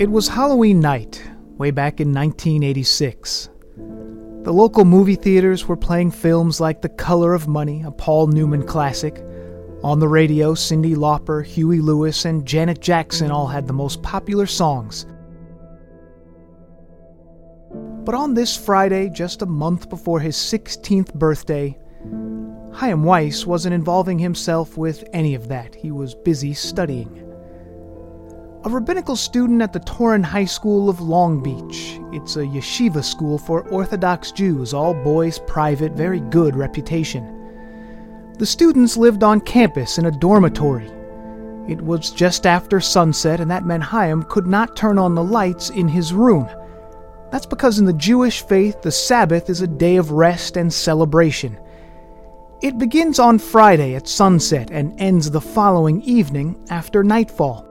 It was Halloween night, way back in 1986. The local movie theaters were playing films like The Color of Money, a Paul Newman classic. On the radio, Cyndi Lauper, Huey Lewis, and Janet Jackson all had the most popular songs. But on this Friday, just a month before his 16th birthday, Chaim Weiss wasn't involving himself with any of that. He was busy studying a rabbinical student at the Torah High School of Long Beach. It's a yeshiva school for Orthodox Jews, all boys, private, very good reputation. The students lived on campus in a dormitory. It was just after sunset, and that meant Chaim could not turn on the lights in his room. That's because in the Jewish faith, the Sabbath is a day of rest and celebration. It begins on Friday at sunset and ends the following evening after nightfall.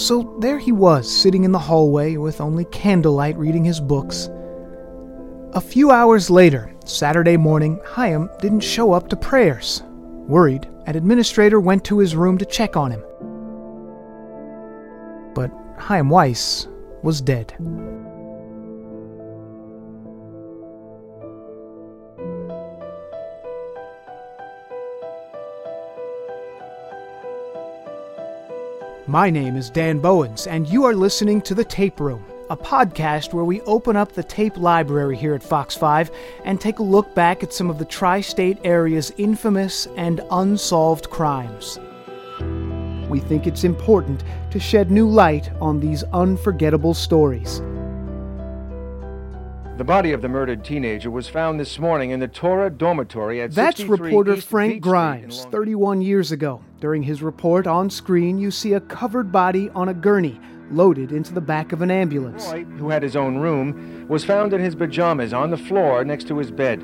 So there he was, sitting in the hallway with only candlelight reading his books. A few hours later, Saturday morning, Chaim didn't show up to prayers. Worried, an administrator went to his room to check on him. But Chaim Weiss was dead. My name is Dan Bowens, and you are listening to The Tape Room, a podcast where we open up the tape library here at Fox 5 and take a look back at some of the tri state area's infamous and unsolved crimes. We think it's important to shed new light on these unforgettable stories. The body of the murdered teenager was found this morning in the Torah dormitory at That's reporter East Frank Beach Grimes, 31 years ago. During his report on screen, you see a covered body on a gurney loaded into the back of an ambulance. Boy, who had his own room, was found in his pajamas on the floor next to his bed.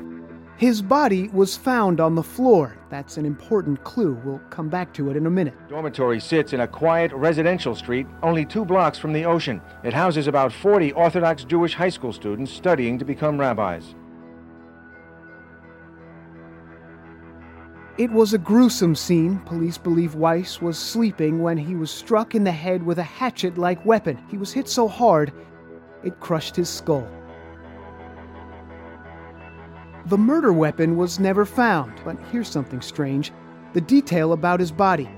His body was found on the floor. That's an important clue. We'll come back to it in a minute. Dormitory sits in a quiet residential street only two blocks from the ocean. It houses about 40 Orthodox Jewish high school students studying to become rabbis. It was a gruesome scene. Police believe Weiss was sleeping when he was struck in the head with a hatchet like weapon. He was hit so hard, it crushed his skull. The murder weapon was never found, but here's something strange the detail about his body.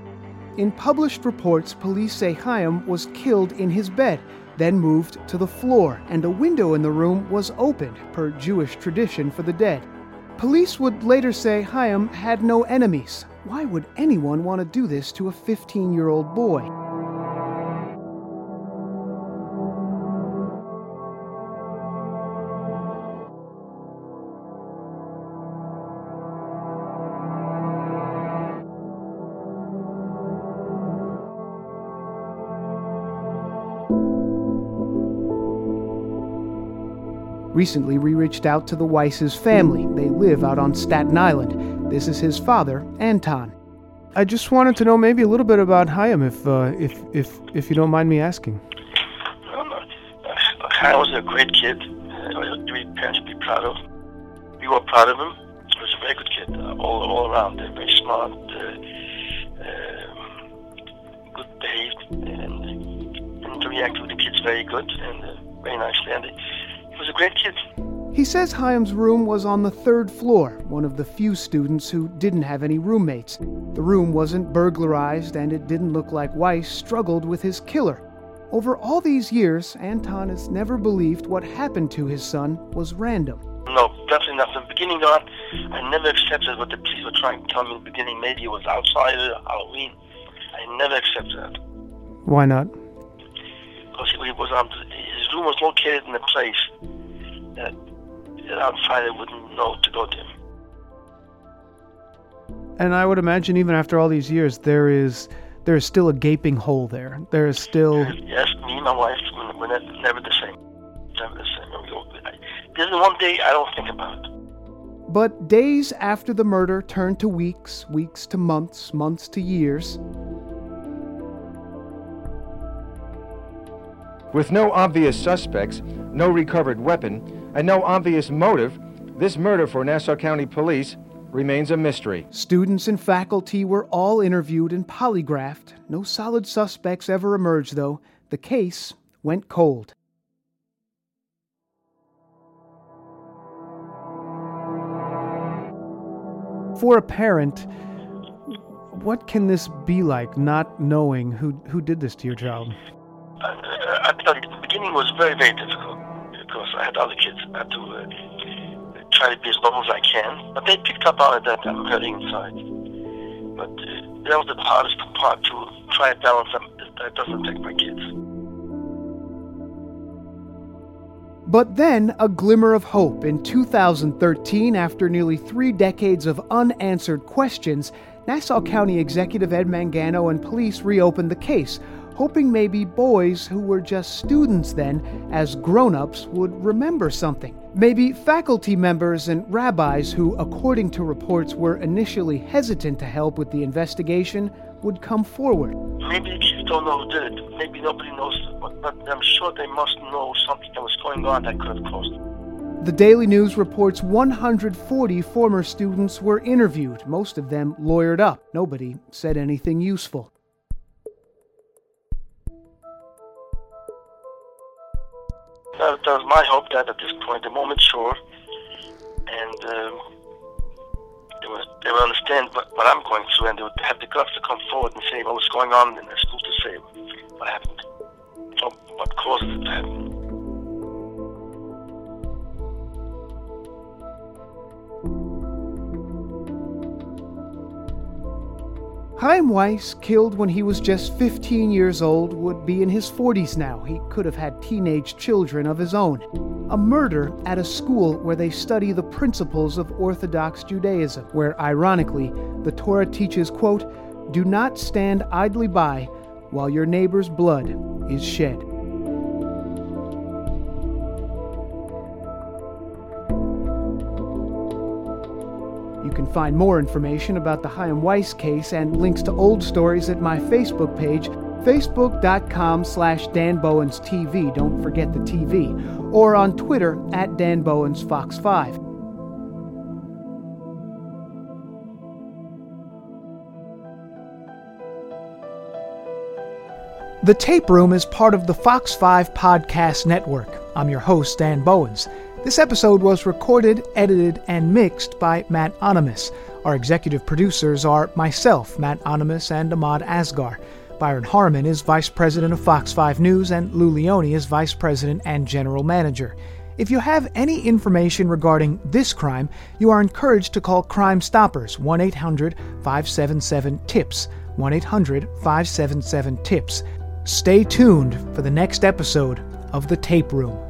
In published reports, police say Chaim was killed in his bed, then moved to the floor, and a window in the room was opened, per Jewish tradition for the dead. Police would later say Chaim had no enemies. Why would anyone want to do this to a 15 year old boy? Recently, we reached out to the Weiss's family. They live out on Staten Island. This is his father, Anton. I just wanted to know maybe a little bit about Chaim, if uh, if if if you don't mind me asking. Um, uh, Chaim was a great kid. Uh, every parent should be proud of. We were proud of him. He was a very good kid, uh, all all around. Uh, very smart, uh, uh, good behaved, and, and reacted with the kids very good and uh, very nicely. And he was a great kid. He says Chaim's room was on the third floor, one of the few students who didn't have any roommates. The room wasn't burglarized, and it didn't look like Weiss struggled with his killer. Over all these years, Anton has never believed what happened to his son was random. No, definitely not. From the beginning on, I never accepted what the police were trying to tell me in the beginning. Maybe it was outside Halloween. I never accepted that. Why not? Because he was um, his room was located in a place that an I wouldn't know to go to him. And I would imagine even after all these years, there is there is still a gaping hole there. There is still. Yes, me and my wife, we're never the same. Never the same. There's one day I don't think about. But days after the murder turned to weeks, weeks to months, months to years. With no obvious suspects, no recovered weapon, and no obvious motive, this murder for Nassau County Police remains a mystery. Students and faculty were all interviewed and polygraphed. No solid suspects ever emerged, though. The case went cold. For a parent, what can this be like, not knowing who, who did this to your child? Uh, I tell you, the beginning was very, very difficult because I had other kids. I had to uh, try to be as normal as I can. But they picked up on it that I'm hurting inside. But uh, that was the hardest part to try to balance them. That doesn't affect my kids. But then a glimmer of hope in 2013, after nearly three decades of unanswered questions, Nassau County Executive Ed Mangano and police reopened the case, hoping maybe boys who were just students then, as grown ups, would remember something. Maybe faculty members and rabbis who, according to reports, were initially hesitant to help with the investigation would come forward. Maybe kids don't know who did it. Maybe nobody knows, but, but I'm sure they must know something that was going on that could have caused it. The Daily News reports 140 former students were interviewed, most of them lawyered up. Nobody said anything useful. That, was my hope that at this point the moment sure, and um, they will they will understand what, what I'm going through, and they would have the guts to come forward and say what was going on in the school Chaim Weiss, killed when he was just 15 years old, would be in his 40s now. He could have had teenage children of his own. A murder at a school where they study the principles of Orthodox Judaism, where, ironically, the Torah teaches, quote, Do not stand idly by while your neighbor's blood is shed. You can find more information about the Chaim Weiss case and links to old stories at my Facebook page, facebook.com slash Dan TV. Don't forget the TV. Or on Twitter at Dan Bowens Fox 5. The Tape Room is part of the Fox 5 Podcast Network. I'm your host, Dan Bowens. This episode was recorded, edited, and mixed by Matt Onimus. Our executive producers are myself, Matt Onimus, and Ahmad Asgar. Byron Harmon is Vice President of Fox 5 News, and Lou Leone is Vice President and General Manager. If you have any information regarding this crime, you are encouraged to call Crime Stoppers 1 800 577 TIPS. 1 800 577 TIPS. Stay tuned for the next episode of The Tape Room.